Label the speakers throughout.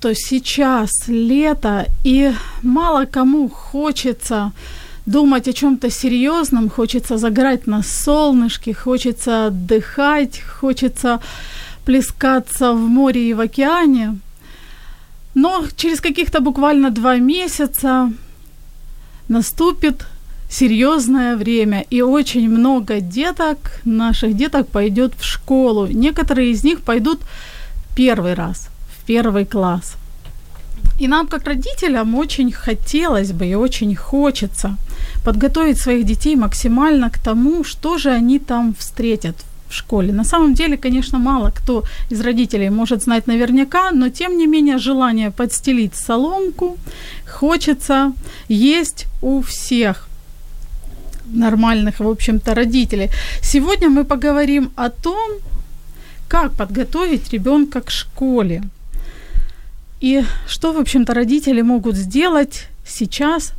Speaker 1: Что сейчас лето и мало кому хочется думать о чем-то серьезном, хочется загорать на солнышке, хочется отдыхать, хочется плескаться в море и в океане, но через каких-то буквально два месяца наступит серьезное время, и очень много деток, наших деток пойдет в школу. Некоторые из них пойдут первый раз, первый класс. И нам, как родителям, очень хотелось бы и очень хочется подготовить своих детей максимально к тому, что же они там встретят в школе. На самом деле, конечно, мало кто из родителей может знать наверняка, но тем не менее желание подстелить соломку хочется есть у всех нормальных, в общем-то, родителей. Сегодня мы поговорим о том, как подготовить ребенка к школе. И что, в общем-то, родители могут сделать сейчас,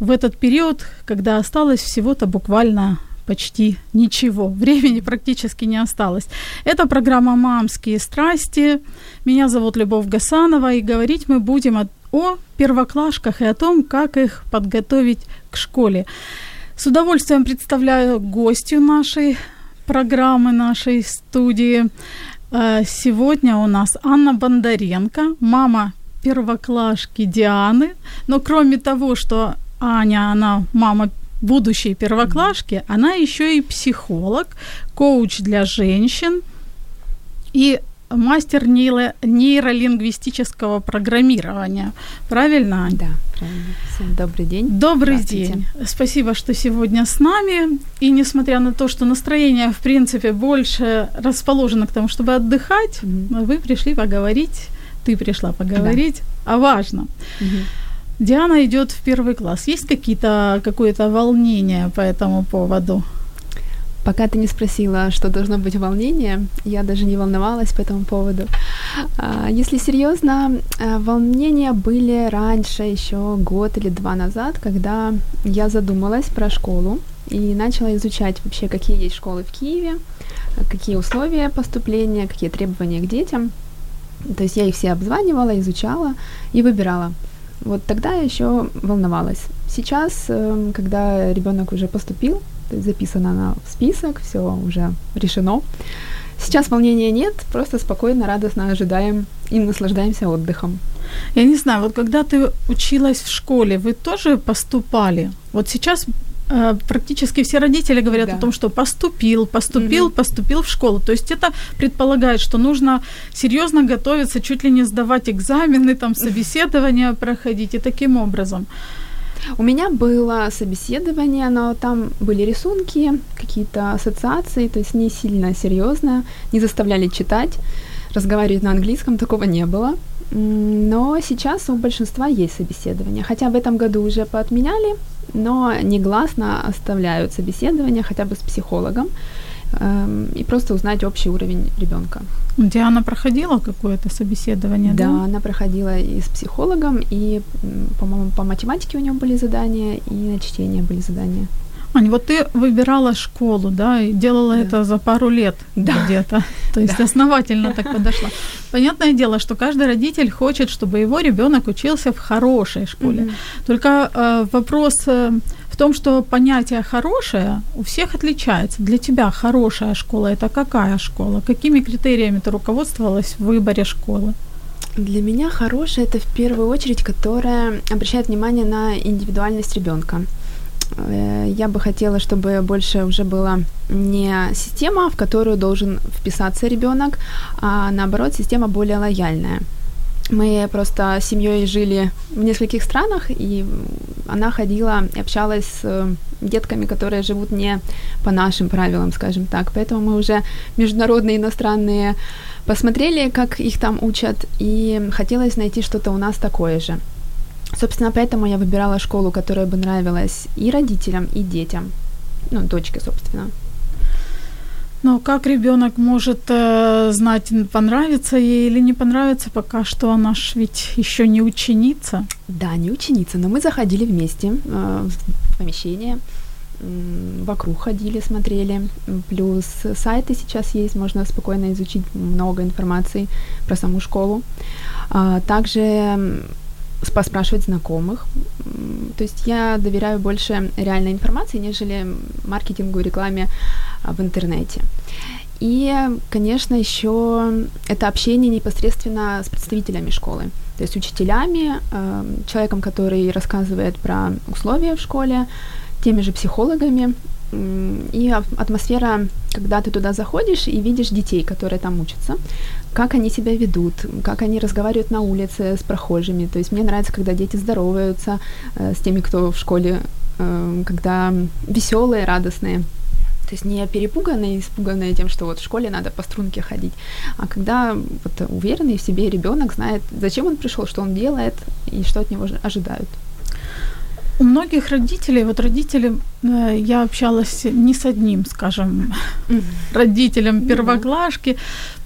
Speaker 1: в этот период, когда осталось всего-то буквально почти ничего. Времени практически не осталось. Это программа «Мамские страсти». Меня зовут Любовь Гасанова, и говорить мы будем о, о первоклашках и о том, как их подготовить к школе. С удовольствием представляю гостью нашей программы, нашей студии. Э, Сегодня у нас Анна Бондаренко, мама первоклашки Дианы. Но кроме того, что Аня, она мама будущей первоклашки, она еще и психолог, коуч для женщин и мастер нейро- нейролингвистического программирования. Правильно?
Speaker 2: Да, правильно. Всем добрый день.
Speaker 1: Добрый день. Спасибо, что сегодня с нами. И несмотря на то, что настроение, в принципе, больше расположено к тому, чтобы отдыхать,
Speaker 2: Мгм.
Speaker 1: вы пришли поговорить, ты пришла поговорить о важном.
Speaker 2: Мгм.
Speaker 1: Диана идет в первый класс. Есть какие-то какое-то волнение по этому поводу?
Speaker 2: Пока ты не спросила, что должно быть волнение, я даже не волновалась по этому поводу. А, Если серьезно, а, волнения были раньше, еще год или два назад, когда я задумалась про школу и начала изучать вообще, какие есть школы в Киеве, какие условия поступления, какие требования к детям. То есть я их все обзванивала, изучала и выбирала. Вот тогда я еще волновалась. Сейчас, эм, когда ребенок уже поступил, то есть записана она в список, все уже решено. Сейчас волнения нет, просто спокойно, радостно ожидаем и наслаждаемся отдыхом.
Speaker 1: Я не знаю, вот когда ты училась в школе, вы тоже поступали? Вот сейчас э, практически все родители говорят
Speaker 2: Да.
Speaker 1: о том, что поступил, поступил,
Speaker 2: Мгм.
Speaker 1: поступил в школу. То есть это предполагает, что нужно серьезно готовиться, чуть ли не сдавать экзамены, там собеседования проходить и таким образом.
Speaker 2: У меня было собеседование, но там были рисунки, какие-то ассоциации, то есть не сильно серьезно, не заставляли читать, разговаривать на английском, такого не было. Но сейчас у большинства есть собеседование. Хотя в этом году уже поотменяли, но негласно оставляют собеседование хотя бы с психологом и просто узнать общий уровень ребенка.
Speaker 1: Диана проходила какое-то собеседование, да?
Speaker 2: Да, она проходила и с психологом, и, по-моему, по математике у нее были задания, и на чтение были задания.
Speaker 1: Ань, вот ты выбирала школу, да, и делала
Speaker 2: Да.
Speaker 1: это за пару лет
Speaker 2: Да.
Speaker 1: где-то. То есть основательно так подошла. Понятное дело, что каждый родитель хочет, чтобы его ребенок учился в хорошей школе.
Speaker 2: Мгм.
Speaker 1: Только э, вопрос э, том, что понятие хорошее у всех отличается. Для тебя хорошая школа это какая школа? Какими критериями ты руководствовалась в выборе школы?
Speaker 2: Для меня хорошая это в первую очередь, которая обращает внимание на индивидуальность ребенка. Э, я бы хотела, чтобы больше уже была не система, в которую должен вписаться ребенок, а наоборот система более лояльная. Мы просто с семьей жили в нескольких странах, и она ходила и общалась с детками, которые живут не по нашим правилам, скажем так. Поэтому мы уже международные, иностранные посмотрели, как их там учат, и хотелось найти что-то у нас такое же. Собственно, поэтому я выбирала школу, которая бы нравилась и родителям, и детям. Ну, дочке, собственно.
Speaker 1: Но как ребенок может э, знать, понравится ей или не понравится, пока что она ж ведь еще не ученица?
Speaker 2: Да, не ученица, но мы заходили вместе э, в помещение, вокруг ходили, смотрели. Плюс сайты сейчас есть, можно спокойно изучить много информации про саму школу. А, также поспрашивать знакомых. То есть я доверяю больше реальной информации, нежели маркетингу и рекламе в интернете. И, конечно, еще это общение непосредственно с представителями школы, то есть учителями, а, человеком, который рассказывает про условия в школе, теми же психологами, и атмосфера, когда ты туда заходишь и видишь детей, которые там учатся, как они себя ведут, как они разговаривают на улице с прохожими. То есть мне нравится, когда дети здороваются э, с теми, кто в школе, э, когда веселые, радостные. То есть не перепуганные, испуганные тем, что вот в школе надо по струнке ходить, а когда вот уверенный в себе ребенок знает, зачем он пришел, что он делает и что от него ожидают.
Speaker 1: У многих родителей, вот родители, э, я общалась не с одним, скажем, родителем первоклашки,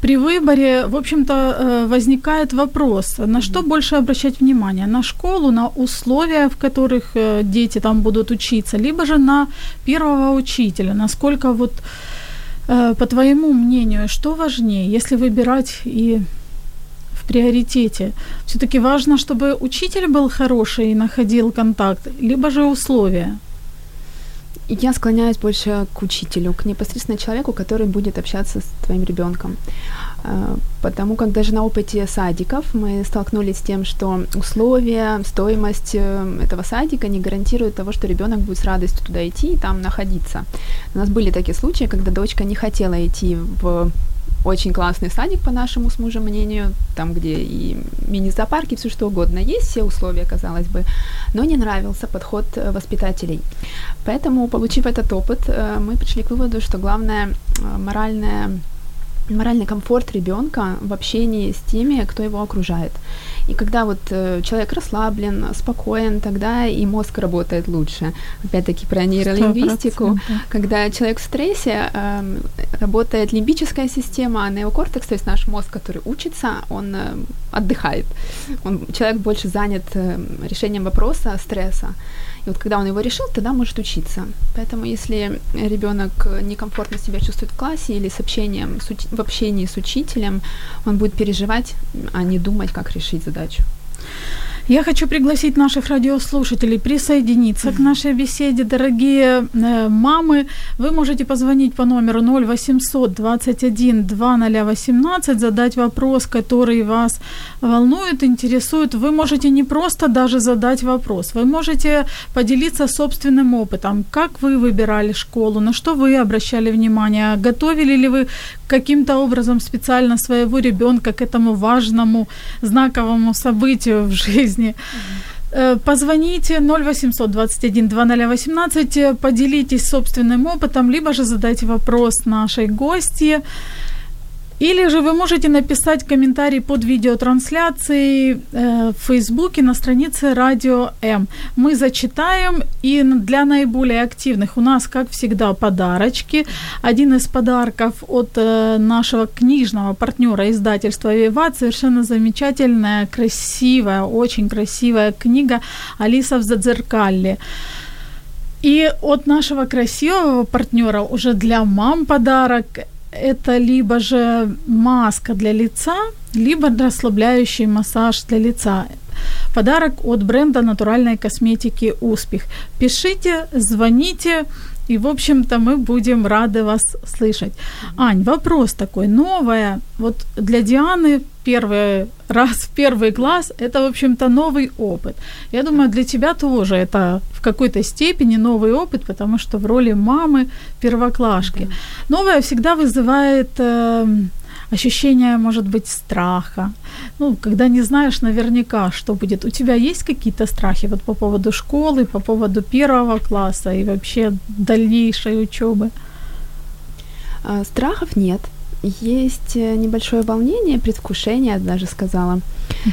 Speaker 1: при выборе, в общем-то, э, возникает вопрос, на что больше обращать внимание, на школу, на условия, в которых э, дети там будут учиться, либо же на первого учителя, насколько вот, по твоему мнению, что важнее, если выбирать и приоритете. Все-таки важно, чтобы учитель был хороший и находил контакт, либо же условия.
Speaker 2: Я склоняюсь больше к учителю, к непосредственно человеку, который будет общаться с твоим ребенком. А, потому как даже на опыте садиков мы столкнулись с тем, что условия, стоимость э, этого садика не гарантируют того, что ребенок будет с радостью туда идти и там находиться. У нас были такие случаи, когда дочка не хотела идти в очень классный садик, по нашему с мужем мнению, там, где и мини-зоопарки, все что угодно есть, все условия, казалось бы, но не нравился подход э, воспитателей. Поэтому, получив этот опыт, э, мы пришли к выводу, что главное э, моральное моральный комфорт ребенка в общении с теми, кто его окружает. И когда вот э, человек расслаблен, спокоен, тогда и мозг работает лучше. Опять-таки про нейролингвистику. 100%. Когда человек в стрессе, э, работает лимбическая система, а неокортекс, то есть наш мозг, который учится, он э, отдыхает. Он, человек больше занят э, решением вопроса стресса. И вот когда он его решил, тогда может учиться. Поэтому если ребенок некомфортно себя чувствует в классе или с общением, с уч- в общении с учителем, он будет переживать, а не думать, как решить задачу.
Speaker 1: Я хочу пригласить наших радиослушателей присоединиться к нашей беседе. Дорогие э, мамы, вы можете позвонить по номеру 0800 21 2018, задать вопрос, который вас волнует, интересует. Вы можете не просто даже задать вопрос, вы можете поделиться собственным опытом, как вы выбирали школу, на что вы обращали внимание, готовили ли вы каким-то образом специально своего ребенка к этому важному знаковому событию в жизни. Mm-hmm. Позвоните 0800 21 2018, поделитесь собственным опытом, либо же задайте вопрос нашей гости. Или же вы можете написать комментарий под видеотрансляцией э, в Фейсбуке на странице Радио М. Мы зачитаем, и для наиболее активных у нас, как всегда, подарочки. Один из подарков от э, нашего книжного партнера издательства «Виват» совершенно замечательная, красивая, очень красивая книга «Алиса в Задзеркалле». И от нашего красивого партнера уже для мам подарок это либо же маска для лица, либо расслабляющий массаж для лица. Подарок от бренда натуральной косметики «Успех». Пишите, звоните, и, в общем-то, мы будем рады вас слышать. Ань, вопрос такой. Новая, вот для Дианы первый раз в первый класс, это, в общем-то, новый опыт. Я думаю, для тебя тоже это в какой-то степени новый опыт, потому что в роли мамы первоклашки. Новое всегда вызывает э, ощущение, может быть, страха. Ну, когда не знаешь наверняка, что будет. У тебя есть какие-то страхи вот по поводу школы, по поводу первого класса и вообще дальнейшей учебы?
Speaker 2: А, страхов нет. Есть э, небольшое волнение, предвкушение, я даже сказала.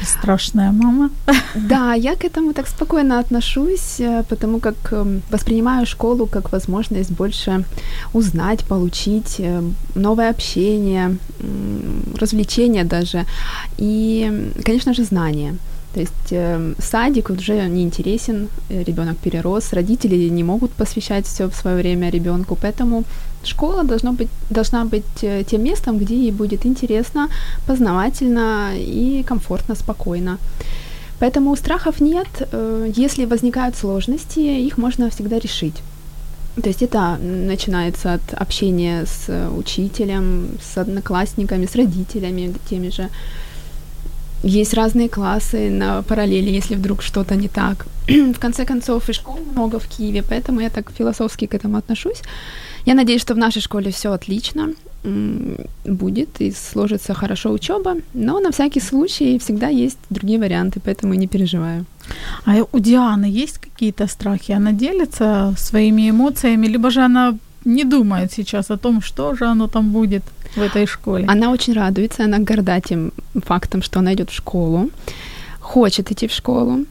Speaker 1: Страшная мама.
Speaker 2: Да, я к этому так спокойно отношусь, э, потому как эм, воспринимаю школу как возможность больше узнать, получить э, новое общение, развлечения даже и, конечно же, знания. То есть э, садик уже не интересен, ребенок перерос, родители не могут посвящать все в свое время ребенку, поэтому школа должна быть, должна быть э, тем местом, где ей будет интересно, познавательно и комфортно, спокойно. Поэтому страхов нет. Э, если возникают сложности, их можно всегда решить. То есть это начинается от общения с учителем, с одноклассниками, с родителями теми же. Есть разные классы на параллели, если вдруг что-то не так. в конце концов, и школ много в Киеве, поэтому я так философски к этому отношусь. Я надеюсь, что в нашей школе все отлично будет и сложится хорошо учеба, но на всякий случай всегда есть другие варианты, поэтому не переживаю.
Speaker 1: А у Дианы есть какие-то страхи? Она делится своими эмоциями, либо же она не думает сейчас о том, что же оно там будет в этой школе?
Speaker 2: Она очень радуется, она горда тем фактом, что она идет в школу, хочет идти в школу.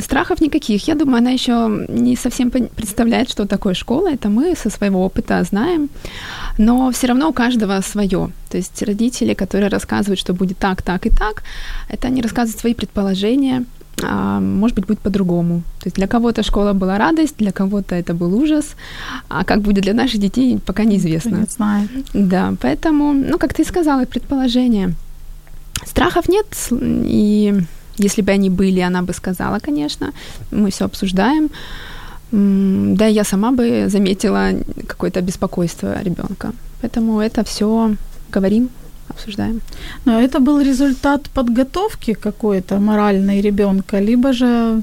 Speaker 2: Страхов никаких. Я думаю, она еще не совсем представляет, что такое школа. Это мы со своего опыта знаем. Но все равно у каждого свое. То есть родители, которые рассказывают, что будет так, так и так, это они рассказывают свои предположения, может быть, будет по-другому. То есть для кого-то школа была радость, для кого-то это был ужас, а как будет для наших детей, пока неизвестно.
Speaker 1: Не знаю.
Speaker 2: Да, поэтому, ну, как ты сказала, предположение. Страхов нет, и если бы они были, она бы сказала, конечно. Мы все обсуждаем. Да, я сама бы заметила какое-то беспокойство ребенка. Поэтому это все говорим, обсуждаем.
Speaker 1: Но это был результат подготовки какой-то моральной ребенка, либо же...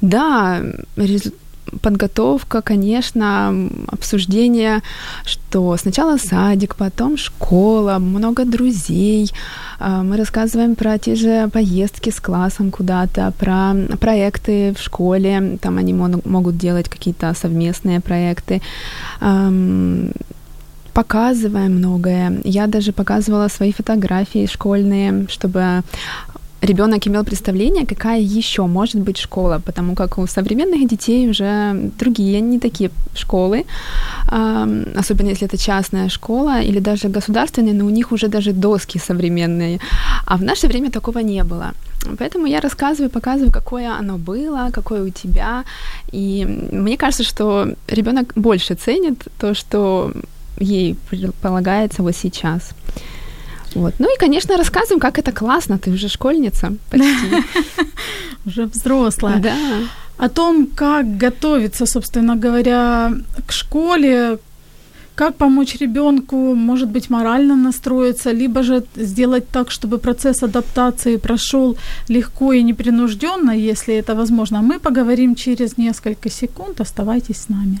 Speaker 2: Да, результат подготовка, конечно, обсуждение, что сначала садик, потом школа, много друзей. А, мы рассказываем про те же поездки с классом куда-то, про проекты в школе, там они могут делать какие-то совместные проекты показываем многое. Я даже показывала свои фотографии школьные, чтобы ребенок имел представление, какая еще может быть школа, потому как у современных детей уже другие, не такие школы, особенно если это частная школа или даже государственная, но у них уже даже доски современные, а в наше время такого не было. Поэтому я рассказываю, показываю, какое оно было, какое у тебя, и мне кажется, что ребенок больше ценит то, что ей полагается вот сейчас. Вот. Ну и, конечно, рассказываем, как это классно. Ты уже школьница почти.
Speaker 1: Уже взрослая.
Speaker 2: Да.
Speaker 1: О том, как готовиться, собственно говоря, к школе, как помочь ребенку, может быть, морально настроиться, либо же сделать так, чтобы процесс адаптации прошел легко и непринужденно, если это возможно. Мы поговорим через несколько секунд. Оставайтесь с нами.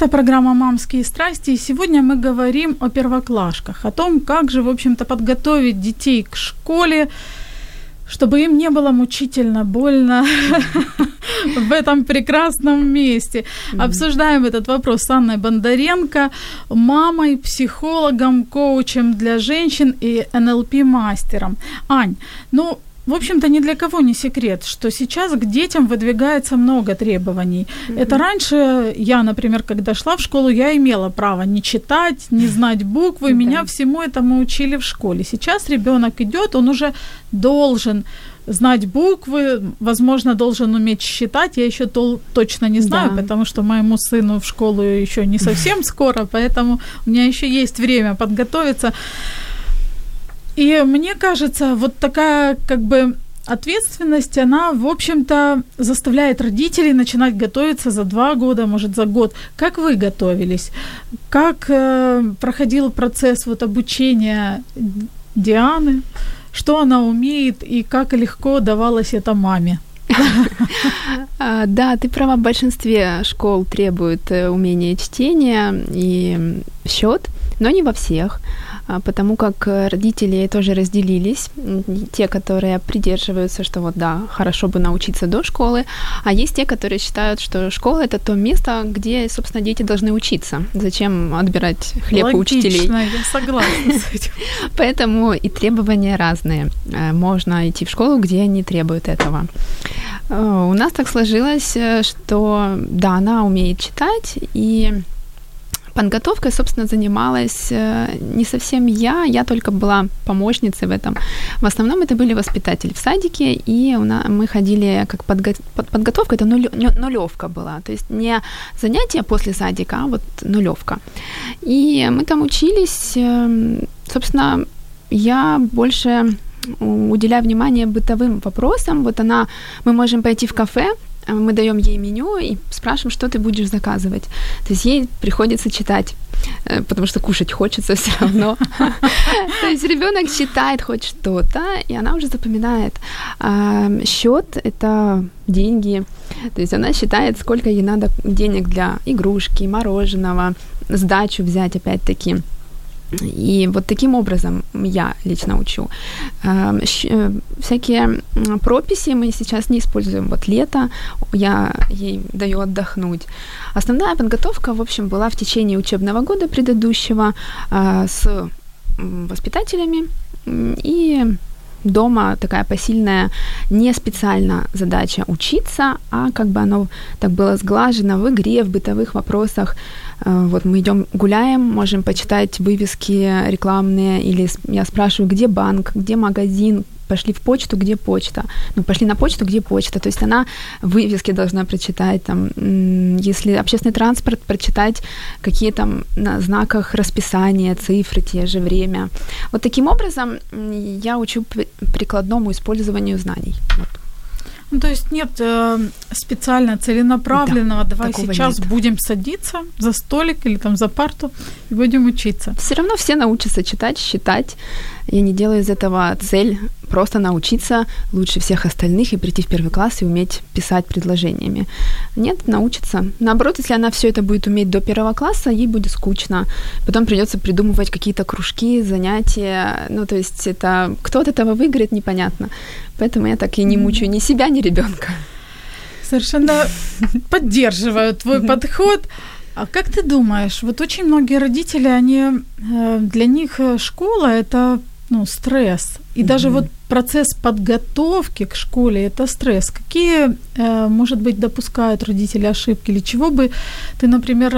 Speaker 1: Это программа «Мамские страсти», и сегодня мы говорим о первоклашках, о том, как же, в общем-то, подготовить детей к школе, чтобы им не было мучительно больно в этом прекрасном месте. Обсуждаем этот вопрос с Анной Бондаренко, мамой, психологом, коучем для женщин и НЛП-мастером. Ань, ну, в общем-то, ни для кого не секрет, что сейчас к детям выдвигается много требований. Mm-hmm. Это раньше я, например, когда шла в школу, я имела право не читать, не знать буквы, меня всему этому учили в школе. Сейчас ребенок идет, он уже должен знать буквы, возможно, должен уметь считать. Я еще то, точно не знаю, да. потому что моему сыну в школу еще не совсем скоро, поэтому у меня еще есть время подготовиться. И мне кажется, вот такая как бы ответственность, она, в общем-то, заставляет родителей начинать готовиться за два года, может, за год. Как вы готовились? Как э, проходил процесс вот обучения Дианы? Что она умеет и как легко давалось это маме?
Speaker 2: А, да, ты права, в большинстве школ требует э, умения чтения и счет, но не во всех. А, потому как э, родители тоже разделились, те, которые придерживаются, что вот да, хорошо бы научиться до школы, а есть те, которые считают, что школа это то место, где, собственно, дети должны учиться. Зачем отбирать хлеб
Speaker 1: Логично,
Speaker 2: у учителей?
Speaker 1: я согласна с этим.
Speaker 2: Поэтому и требования разные. Э, можно идти в школу, где они требуют этого. Э, у нас так сложилось, что да, она умеет читать, и Подготовкой, собственно, занималась э, не совсем я, я только была помощницей в этом. В основном это были воспитатели в садике, и у нас, мы ходили как подго, под, подготовка, это нулевка была, то есть не занятия после садика, а вот нулевка. И мы там учились, эм, собственно, я больше уделяю внимание бытовым вопросам. Вот она, мы можем пойти в кафе, мы даем ей меню и спрашиваем, что ты будешь заказывать. То есть ей приходится читать, э, потому что кушать хочется все равно. То есть ребенок читает хоть что-то, и она уже запоминает. Счет это деньги. То есть она считает, сколько ей надо денег для игрушки, мороженого, сдачу взять опять-таки. И вот таким образом я лично учу. Эм, э, всякие прописи мы сейчас не используем. Вот лето я ей даю отдохнуть. Основная подготовка, в общем, была в течение учебного года предыдущего э, с воспитателями и дома такая посильная, не специально задача учиться, а как бы оно так было сглажено в игре, в бытовых вопросах. Э, вот мы идем гуляем, можем почитать вывески рекламные, или я спрашиваю, где банк, где магазин, пошли в почту, где почта. Ну, пошли на почту, где почта. То есть она вывески должна прочитать, там, если общественный транспорт, прочитать какие там на знаках расписания, цифры, те же время. Вот таким образом я учу прикладному использованию знаний. Вот.
Speaker 1: Ну, то есть нет э, специально целенаправленного, да, давай сейчас нет. будем садиться за столик или там за парту и будем учиться.
Speaker 2: Все равно все научатся читать, считать. Я не делаю из этого цель просто научиться лучше всех остальных и прийти в первый класс и уметь писать предложениями. Нет, научиться. Наоборот, если она все это будет уметь до первого класса, ей будет скучно. Потом придется придумывать какие-то кружки, занятия. Ну, то есть это кто от этого выиграет, непонятно. Поэтому я так и не мучаю ни себя, ни ребенка.
Speaker 1: Совершенно поддерживаю твой подход. А как ты думаешь, вот очень многие родители, они э, для них э, школа это ну, стресс. И mm-hmm. даже вот процесс подготовки к школе это стресс. Какие, э, может быть, допускают родители ошибки? Или чего бы ты, например,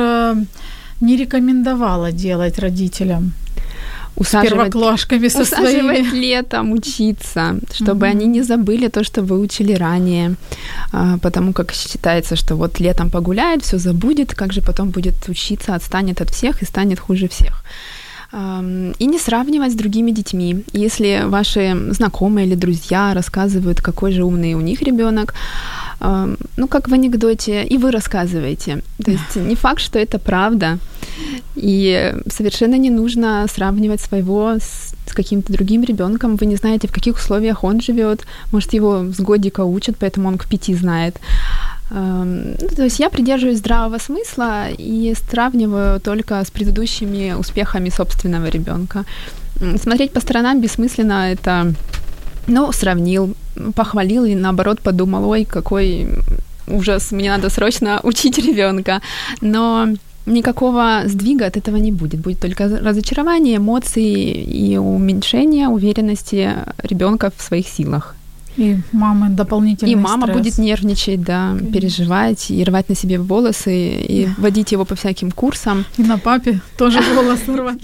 Speaker 1: не рекомендовала делать родителям?
Speaker 2: усаживать,
Speaker 1: с первоклашками со
Speaker 2: усаживать своими. летом учиться, чтобы mm-hmm. они не забыли то, что выучили ранее, а, потому как считается, что вот летом погуляет, все забудет, как же потом будет учиться, отстанет от всех и станет хуже всех. И не сравнивать с другими детьми. Если ваши знакомые или друзья рассказывают, какой же умный у них ребенок, ну, как в анекдоте, и вы рассказываете. То есть не факт, что это правда. И совершенно не нужно сравнивать своего с, с каким-то другим ребенком. Вы не знаете, в каких условиях он живет. Может, его с годика учат, поэтому он к пяти знает. Ну, то есть я придерживаюсь здравого смысла и сравниваю только с предыдущими успехами собственного ребенка. Смотреть по сторонам бессмысленно это, ну, сравнил, похвалил и наоборот подумал, ой, какой ужас, мне надо срочно учить ребенка. Но никакого сдвига от этого не будет. Будет только разочарование, эмоции и уменьшение уверенности ребенка в своих силах.
Speaker 1: И мама дополнительный
Speaker 2: И мама
Speaker 1: стресс.
Speaker 2: будет нервничать, да,
Speaker 1: Конечно.
Speaker 2: переживать и рвать на себе волосы, и
Speaker 1: Да.
Speaker 2: водить его по всяким курсам.
Speaker 1: И на папе тоже голос рвать.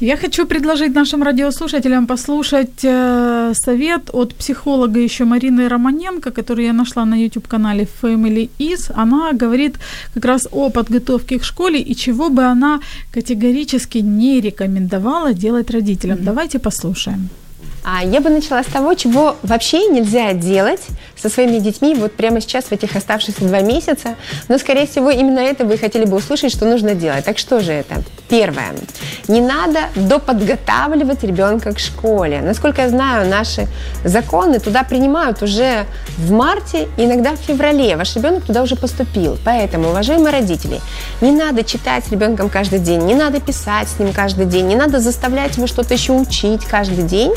Speaker 1: Я хочу предложить нашим радиослушателям послушать э, совет от психолога еще Марины Романенко, который я нашла на YouTube-канале Family Is. Она говорит как раз о подготовке к школе и чего бы она категорически не рекомендовала делать родителям. Давайте послушаем.
Speaker 3: А я бы начала с того, чего вообще нельзя делать со своими детьми вот прямо сейчас в этих оставшихся два месяца. Но, скорее всего, именно это вы хотели бы услышать, что нужно делать. Так что же это? Первое. Не надо доподготавливать ребенка к школе. Насколько я знаю, наши законы туда принимают уже в марте, иногда в феврале. Ваш ребенок туда уже поступил. Поэтому, уважаемые родители, не надо читать с ребенком каждый день, не надо писать с ним каждый день, не надо заставлять его что-то еще учить каждый день.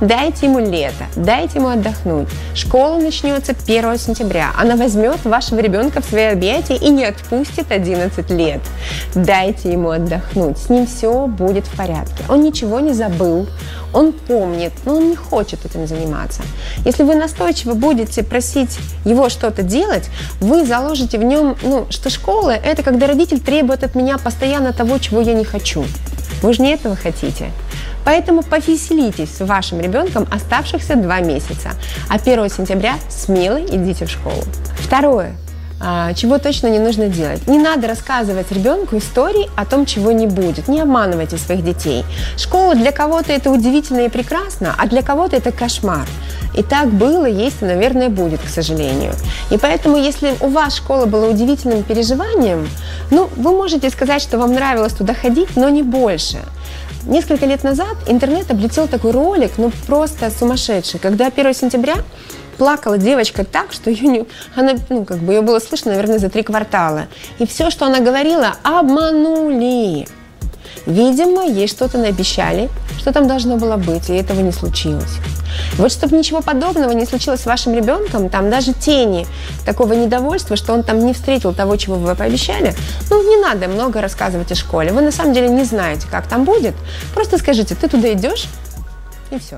Speaker 3: Дайте ему лето, дайте ему отдохнуть. Школа начнется 1 сентября. Она возьмет вашего ребенка в свои объятия и не отпустит 11 лет. Дайте ему отдохнуть. С ним все будет в порядке. Он ничего не забыл. Он помнит, но он не хочет этим заниматься. Если вы настойчиво будете просить его что-то делать, вы заложите в нем, ну, что школа – это когда родитель требует от меня постоянно того, чего я не хочу. Вы же не этого хотите. Поэтому повеселитесь с вашим ребенком оставшихся два месяца. А 1 сентября смело идите в школу. Второе. А, чего точно не нужно делать. Не надо рассказывать ребенку истории о том, чего не будет. Не обманывайте своих детей. Школа для кого-то это удивительно и прекрасно, а для кого-то это кошмар. И так было, есть и, наверное, будет, к сожалению. И поэтому, если у вас школа была удивительным переживанием, ну, вы можете сказать, что вам нравилось туда ходить, но не больше. Несколько лет назад интернет облетел такой ролик, ну просто сумасшедший, когда 1 сентября плакала девочка так, что ее не, она, ну, как бы ее было слышно, наверное, за три квартала. И все, что она говорила, обманули. Видимо, ей что-то наобещали, что там должно было быть, и этого не случилось. Вот чтобы ничего подобного не случилось с вашим ребенком, там даже тени такого недовольства, что он там не встретил того, чего вы пообещали, ну, не надо много рассказывать о школе. Вы на самом деле не знаете, как там будет. Просто скажите, ты туда идешь, и все.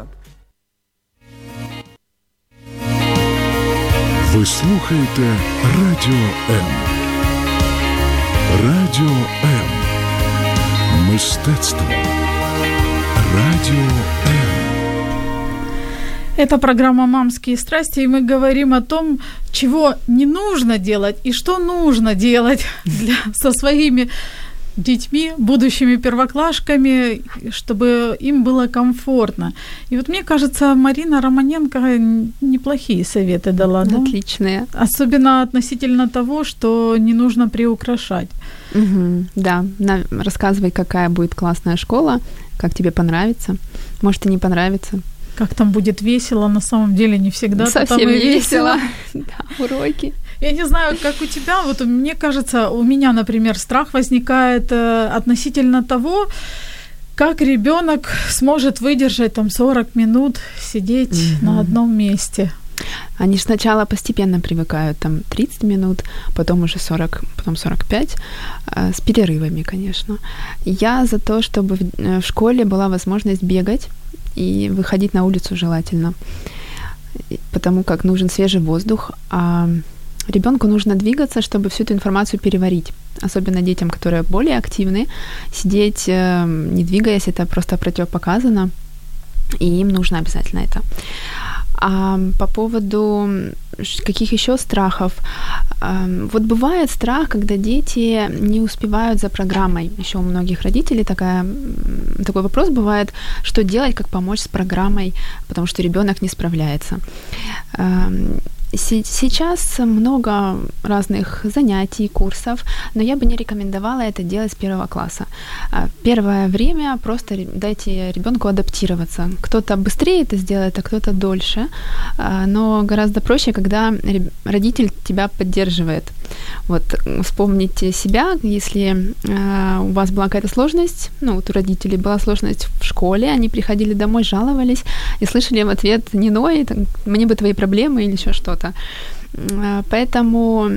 Speaker 4: Ви слухаєте Радіо М. Радіо М. Мистецтво. Радіо.
Speaker 1: Это программа «Мамские страсти», и мы говорим о том, чего не нужно делать и что нужно делать для, со своими детьми, будущими первоклашками, чтобы им было комфортно. И вот мне кажется, Марина Романенко неплохие советы дала, да?
Speaker 2: Отличные.
Speaker 1: Особенно относительно того, что не нужно приукрашать.
Speaker 2: Мгм, да, на- рассказывай, какая будет классная школа, как тебе понравится. Может, и не понравится.
Speaker 1: Как там будет весело, на самом деле не всегда там
Speaker 2: Совсем не
Speaker 1: весело.
Speaker 2: весело. Да, уроки.
Speaker 1: Я не знаю, как у тебя, вот мне кажется, у меня, например, страх возникает э, относительно того, как ребенок сможет выдержать там 40 минут сидеть на одном месте.
Speaker 2: Они же сначала постепенно привыкают, там 30 минут, потом уже 40, потом 45, э, с перерывами, конечно. Я за то, чтобы в, э, в школе была возможность бегать и выходить на улицу желательно, потому как нужен свежий воздух, а ребенку нужно двигаться, чтобы всю эту информацию переварить. Особенно детям, которые более активны, сидеть э, не двигаясь, это просто противопоказано, и им нужно обязательно это. А по поводу каких еще страхов? Ам, Вот бывает страх, когда дети не успевают за программой. Еще у многих родителей такая, такой вопрос бывает, что делать, как помочь с программой, потому что ребенок не справляется. Сейчас много разных занятий, курсов, но я бы не рекомендовала это делать с первого класса. А, Первое время просто дайте ребенку адаптироваться. Кто-то быстрее это сделает, а кто-то дольше. А, Но гораздо проще, когда родитель тебя поддерживает. Вот вспомните себя, если а, у вас была какая-то сложность, ну вот у родителей была сложность в школе, они приходили домой, жаловались и слышали в ответ «не ной, мне бы твои проблемы» или еще что-то. Поэтому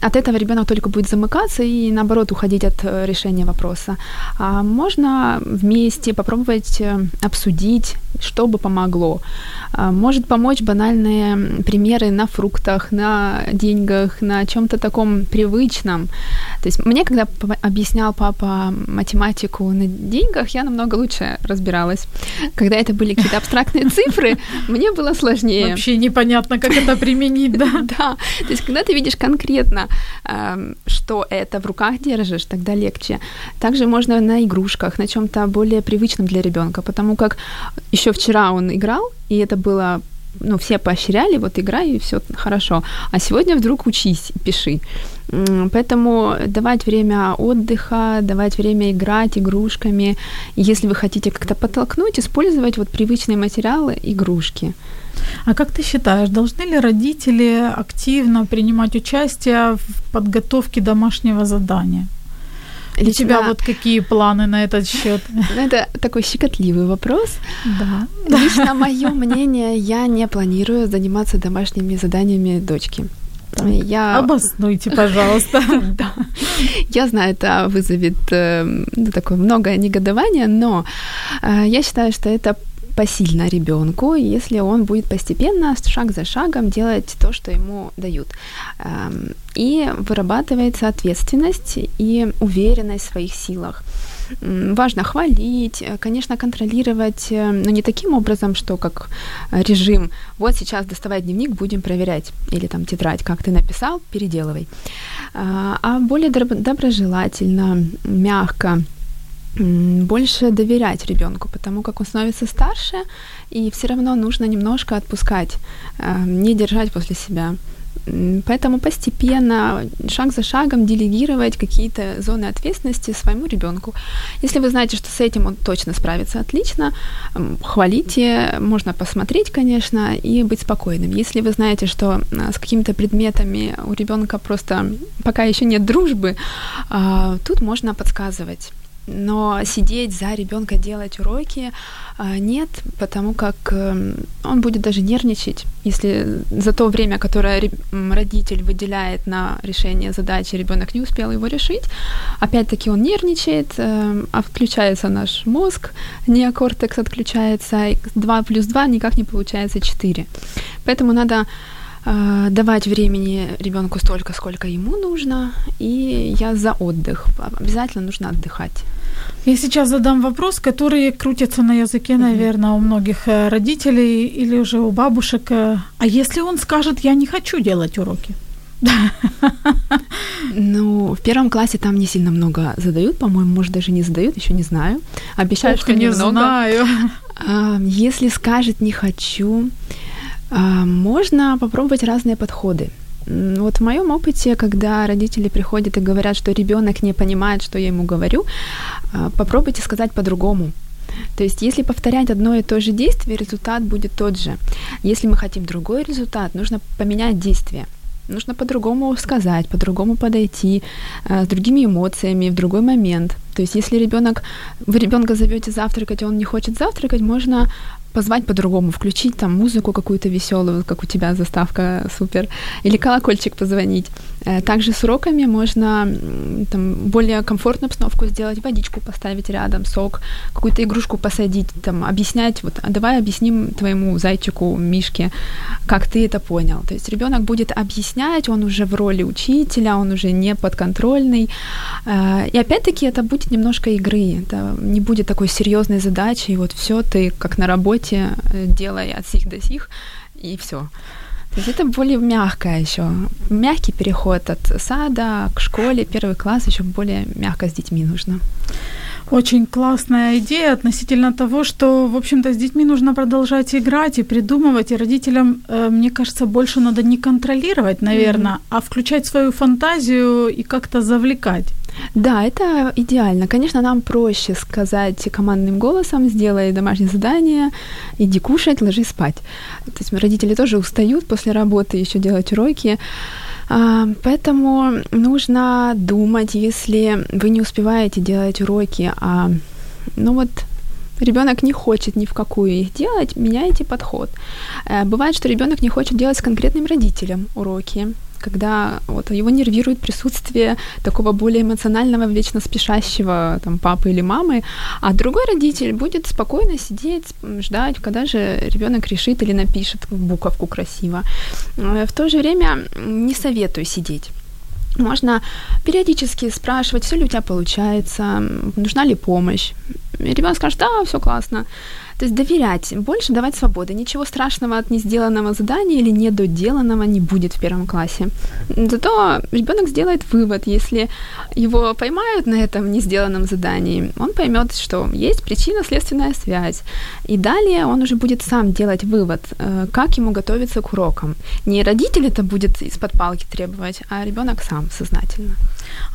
Speaker 2: от этого ребенок только будет замыкаться и наоборот уходить от э, решения вопроса. А можно вместе попробовать э, обсудить, что бы помогло. А, может помочь банальные примеры на фруктах, на деньгах, на чем-то таком привычном. То есть мне, когда объяснял папа математику на деньгах, я намного лучше разбиралась. Когда это были какие-то абстрактные цифры, мне было сложнее.
Speaker 1: Вообще непонятно, как это применить, да?
Speaker 2: Да. То есть когда ты видишь конкретно, что это в руках держишь, тогда легче. Также можно на игрушках, на чем-то более привычном для ребенка, потому как еще вчера он играл, и это было ну, все поощряли, вот играй, и все хорошо. А сегодня вдруг учись, пиши. Поэтому давать время отдыха, давать время играть игрушками. Если вы хотите как-то подтолкнуть, использовать вот привычные материалы, игрушки.
Speaker 1: А как ты считаешь, должны ли родители активно принимать участие в подготовке домашнего задания? Лично... У тебя вот какие планы на этот счет?
Speaker 2: Ну, это такой щекотливый вопрос.
Speaker 1: Да.
Speaker 2: Лично мое мнение, я не планирую заниматься домашними заданиями дочки.
Speaker 1: Я... Обоснуйте, пожалуйста.
Speaker 2: да. Я знаю, это вызовет э, ну, такое многое негодование, но э, я считаю, что это посильно ребенку, если он будет постепенно, шаг за шагом делать то, что ему дают. Эм, и вырабатывается ответственность и уверенность в своих силах. Важно хвалить, э, конечно, контролировать, э, но не таким образом, что как режим, вот сейчас доставай дневник, будем проверять, или там тетрадь, как ты написал, переделывай, а, а более доброжелательно, мягко, больше доверять ребенку, потому как он становится старше, и все равно нужно немножко отпускать, э, не держать после себя. Поэтому постепенно, шаг за шагом делегировать какие-то зоны ответственности своему ребенку. Если вы знаете, что с этим он точно справится отлично, хвалите, можно посмотреть, конечно, и быть спокойным. Если вы знаете, что с какими-то предметами у ребенка просто пока еще нет дружбы, а, тут можно подсказывать но сидеть за ребенка делать уроки а, нет, потому как эм, он будет даже нервничать, если за то время, которое родитель выделяет на решение задачи, ребенок не успел его решить, опять-таки он нервничает, эм, а наш мозг, неокортекс отключается, 2 плюс 2 никак не получается 4. Поэтому надо давать времени ребенку столько, сколько ему нужно, и я за отдых. Обязательно нужно отдыхать.
Speaker 1: Я сейчас задам вопрос, который крутится на языке, наверное, у многих э, родителей или уже у бабушек. Э, а если он скажет, я не хочу делать уроки?
Speaker 2: Ну, в первом классе там не сильно много задают, по-моему, может, даже не задают, еще не знаю. Обещаю, что
Speaker 1: не
Speaker 2: немного.
Speaker 1: знаю.
Speaker 2: А, если скажет не хочу, а, можно попробовать разные подходы. Вот в моем опыте, когда родители приходят и говорят, что ребенок не понимает, что я ему говорю, а, попробуйте сказать по-другому. То есть, если повторять одно и то же действие, результат будет тот же. Если мы хотим другой результат, нужно поменять действие. Нужно по-другому сказать, по-другому подойти, э, с другими эмоциями, в другой момент. То есть, если ребенок, вы ребенка зовете завтракать, а он не хочет завтракать, можно позвать по-другому, включить там музыку какую-то веселую, как у тебя заставка супер, или колокольчик позвонить. Э, также с уроками можно там более комфортную обстановку сделать, водичку поставить рядом, сок, какую-то игрушку посадить, там объяснять, вот, а давай объясним твоему зайчику, Мишке, как ты это понял. То есть ребенок будет объяснять, он уже в роли учителя, он уже не подконтрольный. Э, и опять-таки это будет немножко игры, это не будет такой серьезной задачи, и вот все ты как на работе работе, э, делай от сих до сих, и все. То есть это более мягкое еще, мягкий переход от сада к школе, первый класс еще более мягко с детьми нужно.
Speaker 1: Очень классная идея относительно того, что, в общем-то, с детьми нужно продолжать играть и придумывать, и родителям, э, мне кажется, больше надо не контролировать, наверное, mm-hmm. а включать свою фантазию и как-то завлекать.
Speaker 2: Да, это идеально. Конечно, нам проще сказать командным голосом, сделай домашнее задание, иди кушать, ложись спать. То есть родители тоже устают после работы еще делать уроки. А, поэтому нужно думать, если вы не успеваете делать уроки, а ну вот ребенок не хочет ни в какую их делать, меняйте подход. Э, бывает, что ребенок не хочет делать с конкретным родителем уроки. Когда вот его нервирует присутствие такого более эмоционального, вечно спешащего там папы или мамы, а другой родитель будет спокойно сидеть, ждать, когда же ребенок решит или напишет буковку красиво. Э, в то же время не советую сидеть. Можно периодически спрашивать, все ли у тебя получается, нужна ли помощь. Ребенок скажет, да, все классно. То есть доверять, больше давать свободы. Ничего страшного от несделанного задания или недоделанного не будет в первом классе. Зато ребенок сделает вывод, если его поймают на этом несделанном задании, он поймет, что есть причинно-следственная связь. И далее он уже будет сам делать вывод, э, как ему готовиться к урокам. Не родитель это будет из-под палки требовать, а ребенок сам сознательно.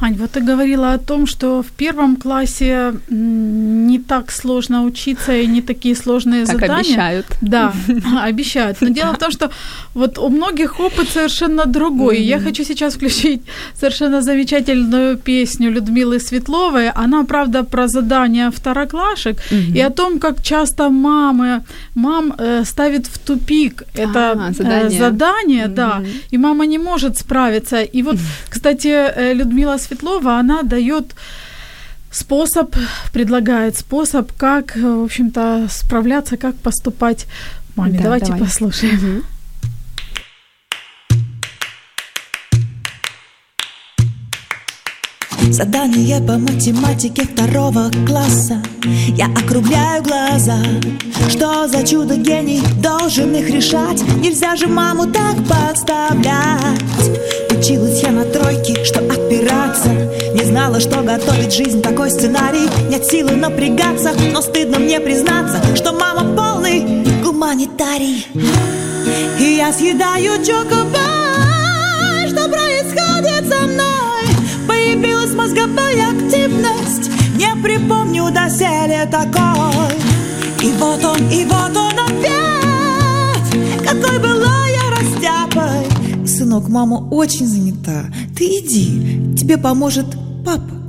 Speaker 1: Ань, вот ты говорила о том, что в первом классе не так сложно учиться и не такие сложные
Speaker 2: так
Speaker 1: задания.
Speaker 2: обещают.
Speaker 1: Да, обещают. Но дело в том, что вот у многих опыт совершенно другой. Mm-hmm. Я хочу сейчас включить совершенно замечательную песню Людмилы Светловой. Она, правда, про задания второклашек mm-hmm. и о том, как часто мамы, мам э, ставит в тупик это а, задание, э, задание mm-hmm. да, и мама не может справиться. И вот, кстати, э, Людмила Светлова, она дает способ, предлагает способ, как, в общем-то, справляться, как поступать маме. Да, Давайте давай. послушаем. Угу.
Speaker 5: Задание по математике второго класса. Я округляю глаза. Что за чудо гений должен их решать? Нельзя же маму так подставлять. Училась я на тройке, что опираться Не знала, что готовит жизнь такой сценарий. Нет силы напрягаться, но стыдно мне признаться Что мама полный гуманитарий. И я съедаю чокобай Что происходит со мной? Появилась мозговая активность. Не припомню доселе такой. И вот он, и вот он опять. Какой была я растяпой. Сынок, мама очень занята. Ты иди, тебе поможет папа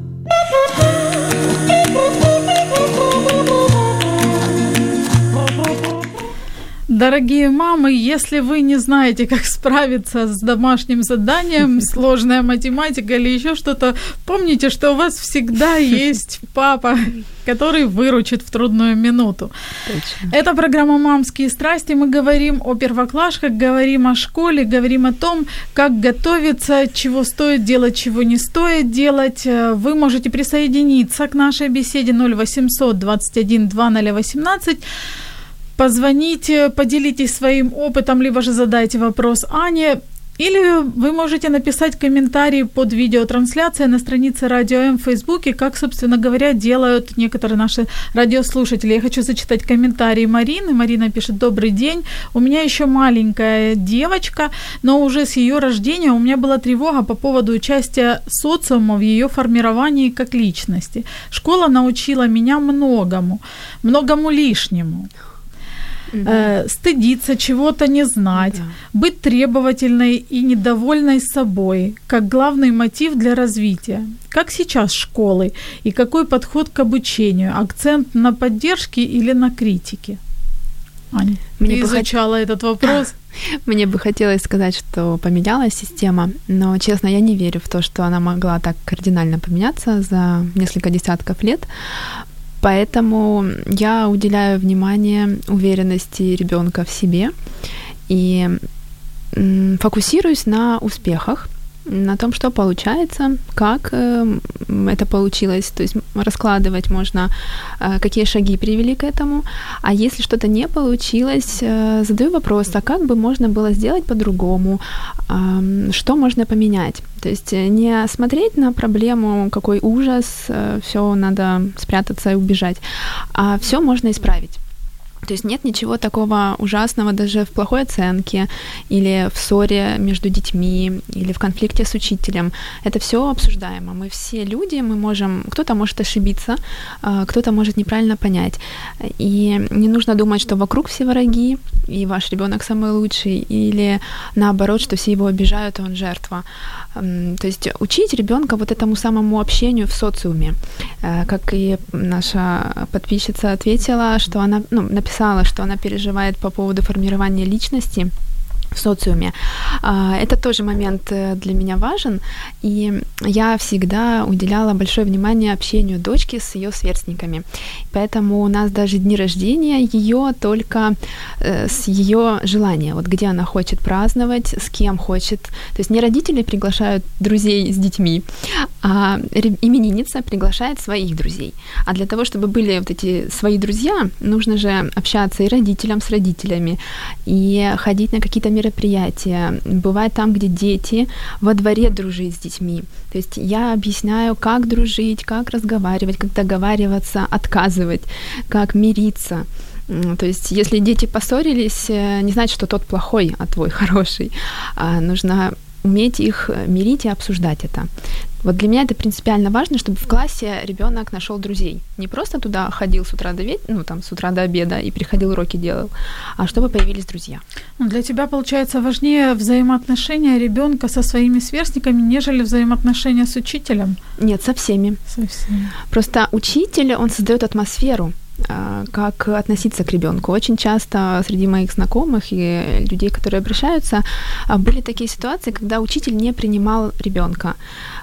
Speaker 1: Дорогие мамы, если вы не знаете, как справиться с домашним заданием, сложная математика или еще что-то, помните, что у вас всегда есть папа, который выручит в трудную минуту. Точно. Это программа «Мамские страсти». Мы говорим о первоклашках, говорим о школе, говорим о том, как готовиться, чего стоит делать, чего не стоит делать. Вы можете присоединиться к нашей беседе 0800 21 2018 позвоните, поделитесь своим опытом, либо же задайте вопрос Ане. Или вы можете написать комментарий под видеотрансляцией на странице Радио М в Фейсбуке, как, собственно говоря, делают некоторые наши радиослушатели. Я хочу зачитать комментарий Марины. Марина пишет, добрый день, у меня еще маленькая девочка, но уже с ее рождения у меня была тревога по поводу участия социума в ее формировании как личности. Школа научила меня многому, многому лишнему угу. э, стыдиться, чего-то не знать, да. быть требовательной и недовольной собой, как главный мотив для развития. Как сейчас школы и какой подход к обучению? Акцент на поддержке или на критике? Аня, Мне ты изучала хот... этот вопрос?
Speaker 2: Мне бы хотелось сказать, что поменялась система, но, честно, я не верю в то, что она могла так кардинально поменяться за несколько десятков лет. Поэтому я уделяю внимание уверенности ребенка в себе и фокусируюсь на успехах, на том, что получается, как э, это получилось, то есть раскладывать можно, э, какие шаги привели к этому, а если что-то не получилось, э, задаю вопрос, а как бы можно было сделать по-другому, что можно поменять, то есть э, не смотреть на проблему, какой ужас, э, все надо спрятаться и убежать, а все можно исправить. То есть нет ничего такого ужасного даже в плохой оценке или в ссоре между детьми или в конфликте с учителем. Это все обсуждаемо. Мы все люди, мы можем, кто-то может ошибиться, а, кто-то может неправильно понять. И не нужно думать, что вокруг все враги, и ваш ребенок самый лучший, или наоборот, что все его обижают, и он жертва. То есть учить ребенка вот этому самому общению в социуме. Э, как и наша подписчица ответила, что она ну, написала, что она переживает по поводу формирования личности, в социуме. А, это тоже момент э, для меня важен, и я всегда уделяла большое внимание общению дочки с ее сверстниками. Поэтому у нас даже дни рождения ее только э, с ее желания, вот где она хочет праздновать, с кем хочет. То есть не родители приглашают друзей с детьми, а именинница приглашает своих друзей. А для того, чтобы были вот эти свои друзья, нужно же общаться и родителям с родителями, и ходить на какие-то мероприятия, бывать там, где дети, во дворе дружить с детьми. То есть я объясняю, как дружить, как разговаривать, как договариваться, отказывать, как мириться. То есть, если дети поссорились, э, не значит, что тот плохой, а твой хороший. А нужно уметь их мирить и обсуждать это. Вот для меня это принципиально важно, чтобы в классе ребенок нашел друзей. Не просто туда ходил с утра до ве... ну там с утра до обеда и приходил уроки делал, а чтобы появились друзья.
Speaker 1: Ну, для тебя получается важнее взаимоотношения ребенка со своими сверстниками, нежели взаимоотношения с учителем?
Speaker 2: Нет, со всеми.
Speaker 1: Со всеми.
Speaker 2: Просто учитель, он создает атмосферу. А, как относиться к ребенку. Очень часто среди моих знакомых и людей, которые обращаются, а, были такие ситуации, когда учитель не принимал ребенка.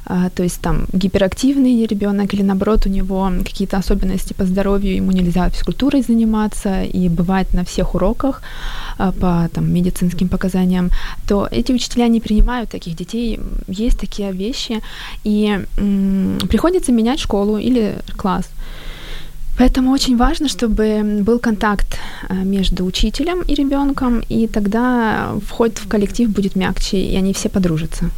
Speaker 2: А, то есть там гиперактивный ребенок или наоборот у него какие-то особенности по здоровью, ему нельзя физкультурой заниматься и бывать на всех уроках по там, медицинским показаниям, то эти учителя не принимают таких детей. Есть такие вещи, и м- приходится менять школу или класс. Поэтому очень важно, чтобы был контакт э, между учителем и ребенком, и тогда вход в коллектив будет мягче, и они все подружатся.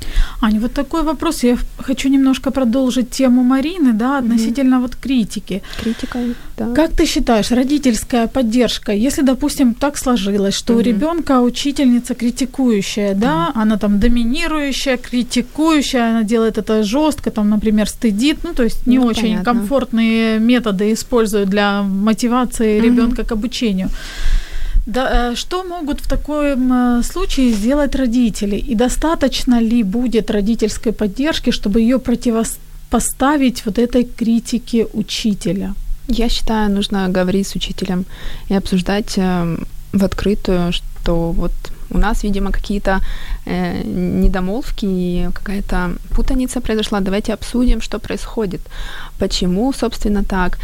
Speaker 1: Аня, вот такой вопрос. Я хочу немножко продолжить тему Марины, да, относительно mm вот критики.
Speaker 2: Критика, да.
Speaker 1: Как ты считаешь, родительская поддержка, если, допустим, так сложилось, что mm у ребенка учительница критикующая, да, она там доминирующая, критикующая, она делает это жестко, там, например, стыдит, ну, то есть не ну, очень понятно. комфортные методы используют для мотивации mm-hmm. ребенка к обучению. Да, э, что могут в таком э, случае сделать родители? И достаточно ли будет родительской поддержки, чтобы ее противопоставить вот этой критике учителя?
Speaker 2: Я считаю, нужно говорить с учителем и обсуждать э, в открытую, что вот у нас, видимо, какие-то э, недомолвки и какая-то путаница произошла. Давайте обсудим, что происходит, почему, собственно, так.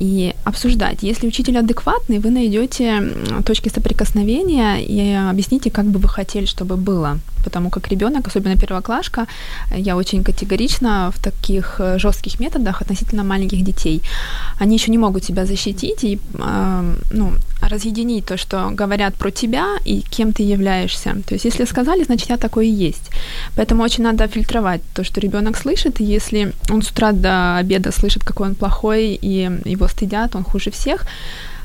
Speaker 2: И обсуждать. Если учитель адекватный, вы найдете точки соприкосновения и объясните, как бы вы хотели, чтобы было. Потому как ребенок, особенно первоклашка, я очень категорична в таких э, жестких методах относительно маленьких детей. Они еще не могут себя защитить и э, ну, разъединить то, что говорят про тебя и кем ты являешься. То есть, если сказали, значит, я такой и есть. Поэтому очень надо фильтровать то, что ребенок слышит, и если он с утра до обеда слышит, какой он плохой, и его стыдят, он хуже всех,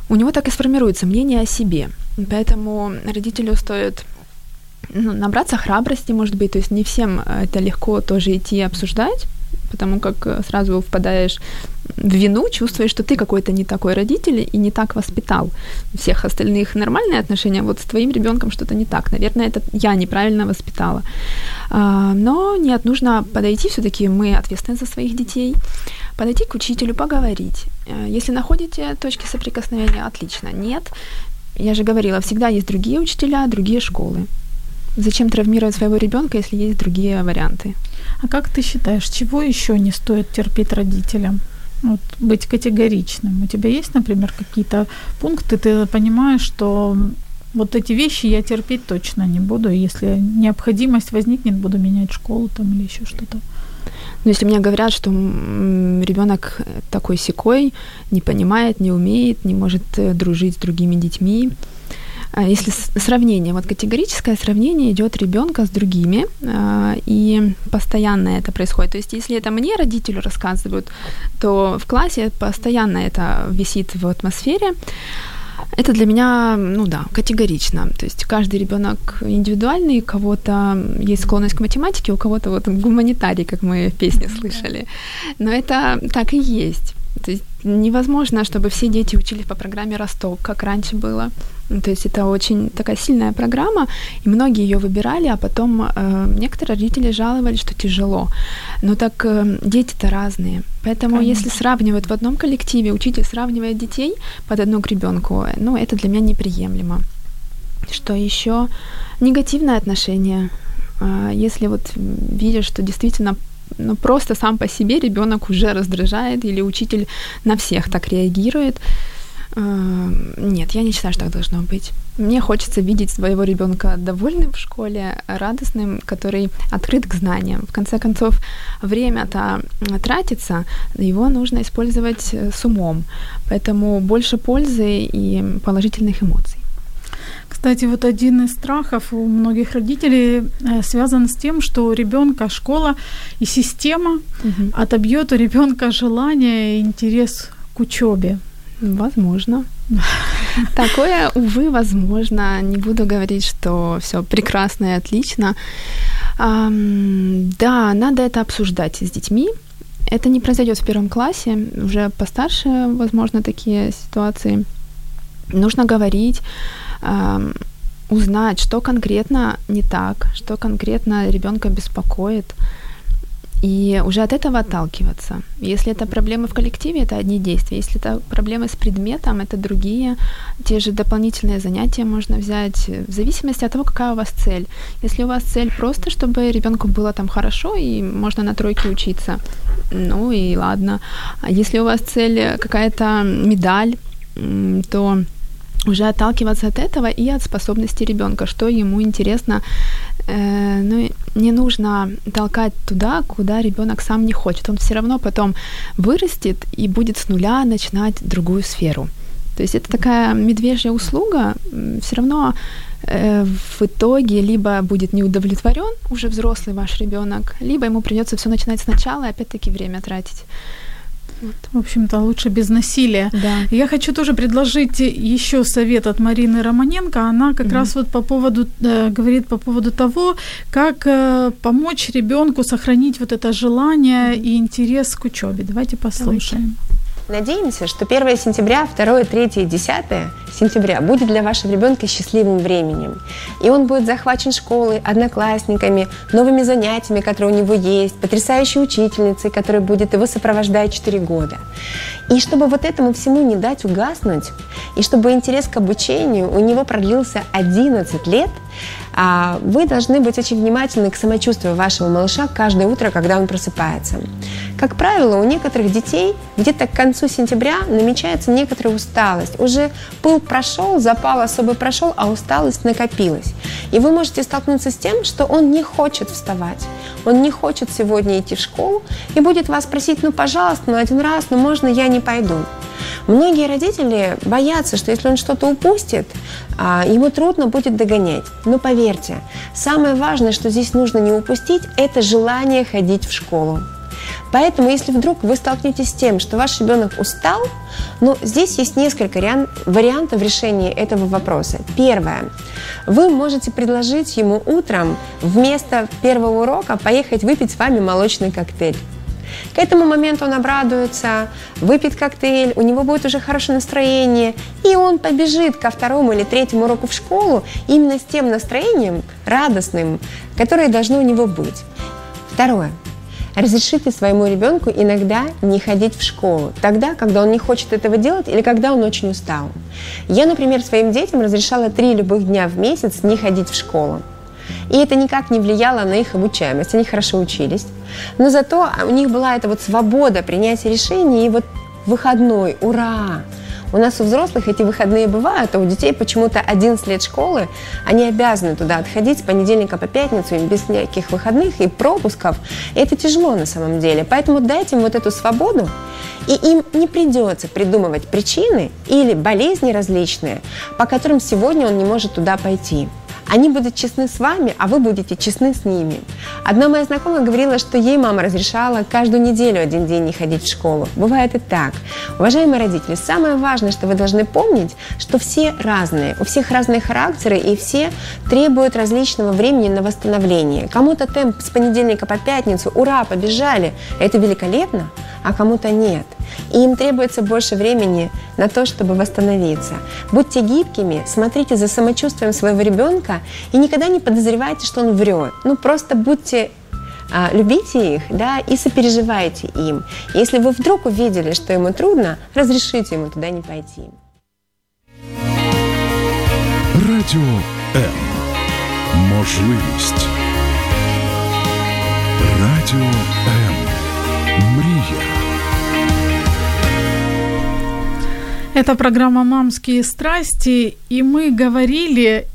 Speaker 2: у него так и сформируется мнение о себе. Поэтому родителю стоит ну, набраться храбрости, может быть, то есть не всем это легко тоже идти обсуждать, потому как э, сразу впадаешь в вину, чувствуешь, что ты какой-то не такой родитель и не так воспитал. Всех остальных нормальные отношения, вот с твоим ребенком что-то не так. Наверное, это я неправильно воспитала. А, но нет, нужно подойти, все-таки мы ответственны за своих детей, подойти к учителю, поговорить. Э, если находите точки соприкосновения, отлично. Нет, я же говорила, всегда есть другие учителя, другие школы. Зачем травмировать своего ребенка, если есть другие варианты?
Speaker 1: А как ты считаешь, чего еще не стоит терпеть родителям? Вот, быть категоричным. У тебя есть, например, какие-то пункты, ты понимаешь, что вот эти вещи я терпеть точно не буду, если необходимость возникнет, буду менять школу там или еще что-то.
Speaker 2: Но если мне говорят, что ребенок такой секой, не понимает, не умеет, не может э, дружить с другими детьми, а если сравнение, вот категорическое сравнение идет ребенка с другими, а, и постоянно это происходит. То есть, если это мне родителю рассказывают, то в классе постоянно это висит в атмосфере. Это для меня, ну да, категорично. То есть каждый ребенок индивидуальный, у кого-то есть склонность к математике, у кого-то вот гуманитарий, как мы в песне слышали. Но это так и есть. То есть невозможно, чтобы все дети учились по программе Ростов, как раньше было. То есть это очень такая сильная программа, и многие ее выбирали, а потом э, некоторые родители жаловались, что тяжело. Но так э, дети-то разные. Поэтому Конечно. если сравнивают в одном коллективе, учитель сравнивает детей под одну к ребенку, ну это для меня неприемлемо. Что еще? Негативное отношение. А, если вот видишь, что действительно ну, просто сам по себе ребенок уже раздражает или учитель на всех так реагирует, нет, я не считаю, что так должно быть. Мне хочется видеть своего ребенка довольным в школе, радостным, который открыт к знаниям. В конце концов, время-то тратится, его нужно использовать э, с умом. Поэтому больше пользы и положительных эмоций.
Speaker 1: Кстати, вот один из страхов у многих родителей э, связан с тем, что у ребенка школа и система угу. отобьет у ребенка желание и интерес к учебе.
Speaker 2: Возможно. Такое, увы, возможно. Не буду говорить, что все прекрасно и отлично. Да, надо это обсуждать с детьми. Это не произойдет в первом классе, уже постарше, возможно, такие ситуации. Нужно говорить, узнать, что конкретно не так, что конкретно ребенка беспокоит, и уже от этого отталкиваться. Если это проблемы в коллективе, это одни действия. Если это проблемы с предметом, это другие. Те же дополнительные занятия можно взять в зависимости от того, какая у вас цель. Если у вас цель просто, чтобы ребенку было там хорошо и можно на тройке учиться, ну и ладно. А если у вас цель какая-то медаль, то уже отталкиваться от этого и от способности ребенка, что ему интересно. Э, ну, не нужно толкать туда, куда ребенок сам не хочет. Он все равно потом вырастет и будет с нуля начинать другую сферу. То есть это такая медвежья услуга, все равно э, в итоге либо будет неудовлетворен уже взрослый ваш ребенок, либо ему придется все начинать сначала и опять-таки время тратить.
Speaker 1: Вот. В общем-то, лучше без насилия.
Speaker 2: Да.
Speaker 1: Я хочу тоже предложить еще совет от Марины Романенко. Она как mm-hmm. раз вот по поводу э, говорит по поводу того, как э, помочь ребенку сохранить вот это желание mm-hmm. и интерес к учебе. Давайте послушаем. Давайте.
Speaker 3: Надеемся, что 1 сентября, 2, 3 и 10 сентября будет для вашего ребенка счастливым временем. И он будет захвачен школой, одноклассниками, новыми занятиями, которые у него есть, потрясающей учительницей, которая будет его сопровождать 4 года. И чтобы вот этому всему не дать угаснуть, и чтобы интерес к обучению у него продлился 11 лет, вы должны быть очень внимательны к самочувствию вашего малыша каждое утро, когда он просыпается. Как правило, у некоторых детей где-то к концу сентября намечается некоторая усталость. Уже пыл прошел, запал особый прошел, а усталость накопилась. И вы можете столкнуться с тем, что он не хочет вставать, он не хочет сегодня идти в школу и будет вас просить, ну, пожалуйста, ну, один раз, ну, можно я не пойду. Многие родители боятся, что если он что-то упустит, а, ему трудно будет догонять. Но поверьте, самое важное, что здесь нужно не упустить, это желание ходить в школу. Поэтому, если вдруг вы столкнетесь с тем, что ваш ребенок устал, ну, здесь есть несколько вариантов решения этого вопроса. Первое. Вы можете предложить ему утром вместо первого урока поехать выпить с вами молочный коктейль. К этому моменту он обрадуется, выпьет коктейль, у него будет уже хорошее настроение, и он побежит ко второму или третьему уроку в школу именно с тем настроением радостным, которое должно у него быть. Второе. Разрешите своему ребенку иногда не ходить в школу, тогда, когда он не хочет этого делать или когда он очень устал. Я, например, своим детям разрешала три любых дня в месяц не ходить в школу. И это никак не влияло на их обучаемость. Они хорошо учились. Но зато у них была эта вот свобода принятия решений и вот выходной. Ура! У нас у взрослых эти выходные бывают, а у детей почему-то 11 лет школы, они обязаны туда отходить с понедельника по пятницу, им без никаких выходных и пропусков. И это тяжело на самом деле. Поэтому дайте им вот эту свободу, и им не придется придумывать причины или болезни различные, по которым сегодня он не может туда пойти. Они будут честны с вами, а вы будете честны с ними. Одна моя знакомая говорила, что ей мама разрешала каждую неделю один день не ходить в школу. Бывает и так. Уважаемые родители, самое важное, что вы должны помнить, что все разные, у всех разные характеры, и все требуют различного времени на восстановление. Кому-то темп с понедельника по пятницу, ура, побежали, это великолепно, а кому-то нет. И им требуется больше времени на то, чтобы восстановиться. Будьте гибкими, смотрите за самочувствием своего ребенка и никогда не подозревайте, что он врет. Ну, просто будьте а, любите их, да, и сопереживайте им. Если вы вдруг увидели, что ему трудно, разрешите ему туда не пойти.
Speaker 4: Радио М. Можливість. Радіо М. Мрія.
Speaker 1: Это программа «Мамские страсти», и мы говорили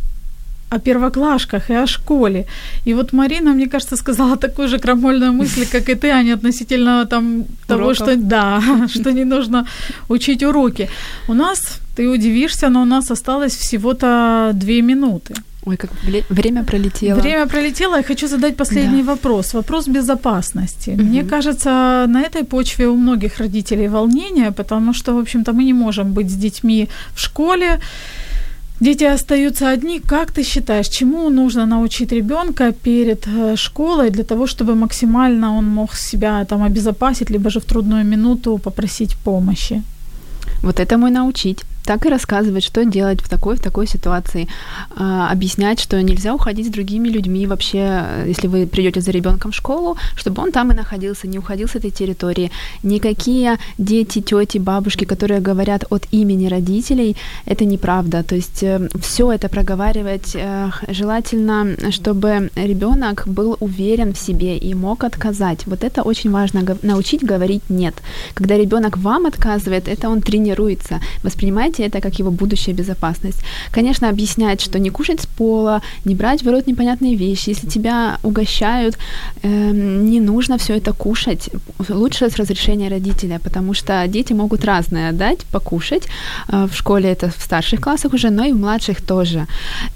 Speaker 1: о первоклашках и о школе. И вот Марина, мне кажется, сказала такую же крамольную мысль, как и ты, Аня, относительно там, того,
Speaker 2: Уроков.
Speaker 1: что, да, что не нужно учить уроки. У нас, ты удивишься, но у нас осталось всего-то две минуты.
Speaker 2: Ой, как время пролетело.
Speaker 1: Время пролетело, я хочу задать последний вопрос. Вопрос безопасности. Мне кажется, на этой почве у многих родителей волнение, потому что, в общем-то, мы не можем быть с детьми в школе. Дети остаются одни. Как ты считаешь, чему нужно научить ребенка перед э, школой для того, чтобы максимально он мог себя там обезопасить, либо же в трудную минуту попросить помощи?
Speaker 2: Вот этому и научить. Так и рассказывать, что делать в такой, в такой ситуации. А, объяснять, что нельзя уходить с другими людьми вообще, э, если вы придете за ребенком в школу, чтобы он там и находился, не уходил с этой территории. Никакие дети, тети, бабушки, которые говорят от имени родителей, это неправда. То есть все это проговаривать э, желательно, чтобы ребенок был уверен в себе и мог отказать. Вот это очень важно научить говорить нет. Когда ребенок вам отказывает, это он тренируется. Воспринимайте это как его будущая безопасность. Конечно, объяснять, что не кушать с пола, не брать в рот непонятные вещи. Если тебя угощают, эм, не нужно все это кушать. Лучше с разрешения родителя, потому что дети могут разное дать, покушать. Э, В школе это в старших классах уже, но и в младших тоже.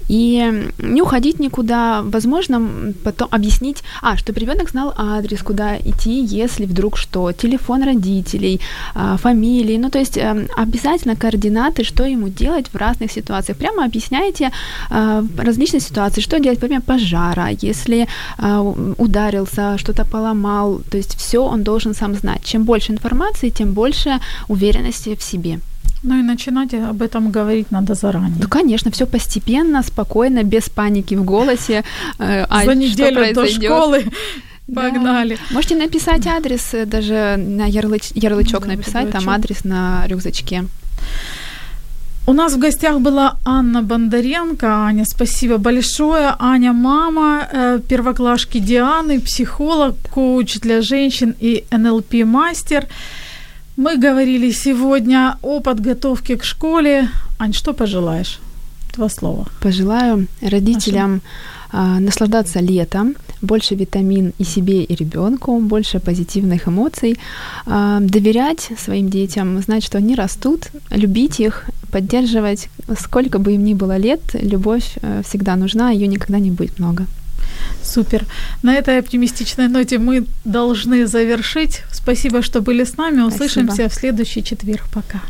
Speaker 2: И не уходить никуда. Возможно, потом объяснить, а, чтобы ребенок знал адрес, куда идти, если вдруг что, телефон родителей, а, фамилии. Ну, то есть эм, обязательно координаты, что ему делать в разных ситуациях. Прямо объясняйте а, различные ситуации, что делать во время пожара, если у- ударился, что-то поломал. То есть все он должен сам знать. Чем больше информации, тем больше уверенности в себе.
Speaker 1: Ну и начинать об этом говорить надо заранее.
Speaker 2: Ну, конечно, все постепенно, спокойно, без паники в голосе. Э, а
Speaker 1: За неделю до школы
Speaker 2: Да.
Speaker 1: погнали.
Speaker 2: Можете написать адрес, э, даже на ярлыч, ярлычок
Speaker 1: Да,
Speaker 2: написать, там адрес на рюкзачке.
Speaker 1: У нас в гостях была Анна Бондаренко. Аня, спасибо большое. Аня мама э, первоклашки Дианы, психолог, коуч для женщин и НЛП-мастер. Мы говорили сегодня о подготовке к школе. Ань, что пожелаешь? Два слова.
Speaker 2: Пожелаю родителям а, наслаждаться летом, больше витамин и себе, и ребенку, больше позитивных эмоций, а, доверять своим детям, знать, что они растут, любить их, поддерживать, сколько бы им ни было лет, любовь э, всегда нужна, ее никогда не будет много.
Speaker 1: Супер. На этой оптимистичной ноте мы должны завершить. Спасибо, что были с нами. Услышимся
Speaker 2: Спасибо.
Speaker 1: в следующий четверг. Пока.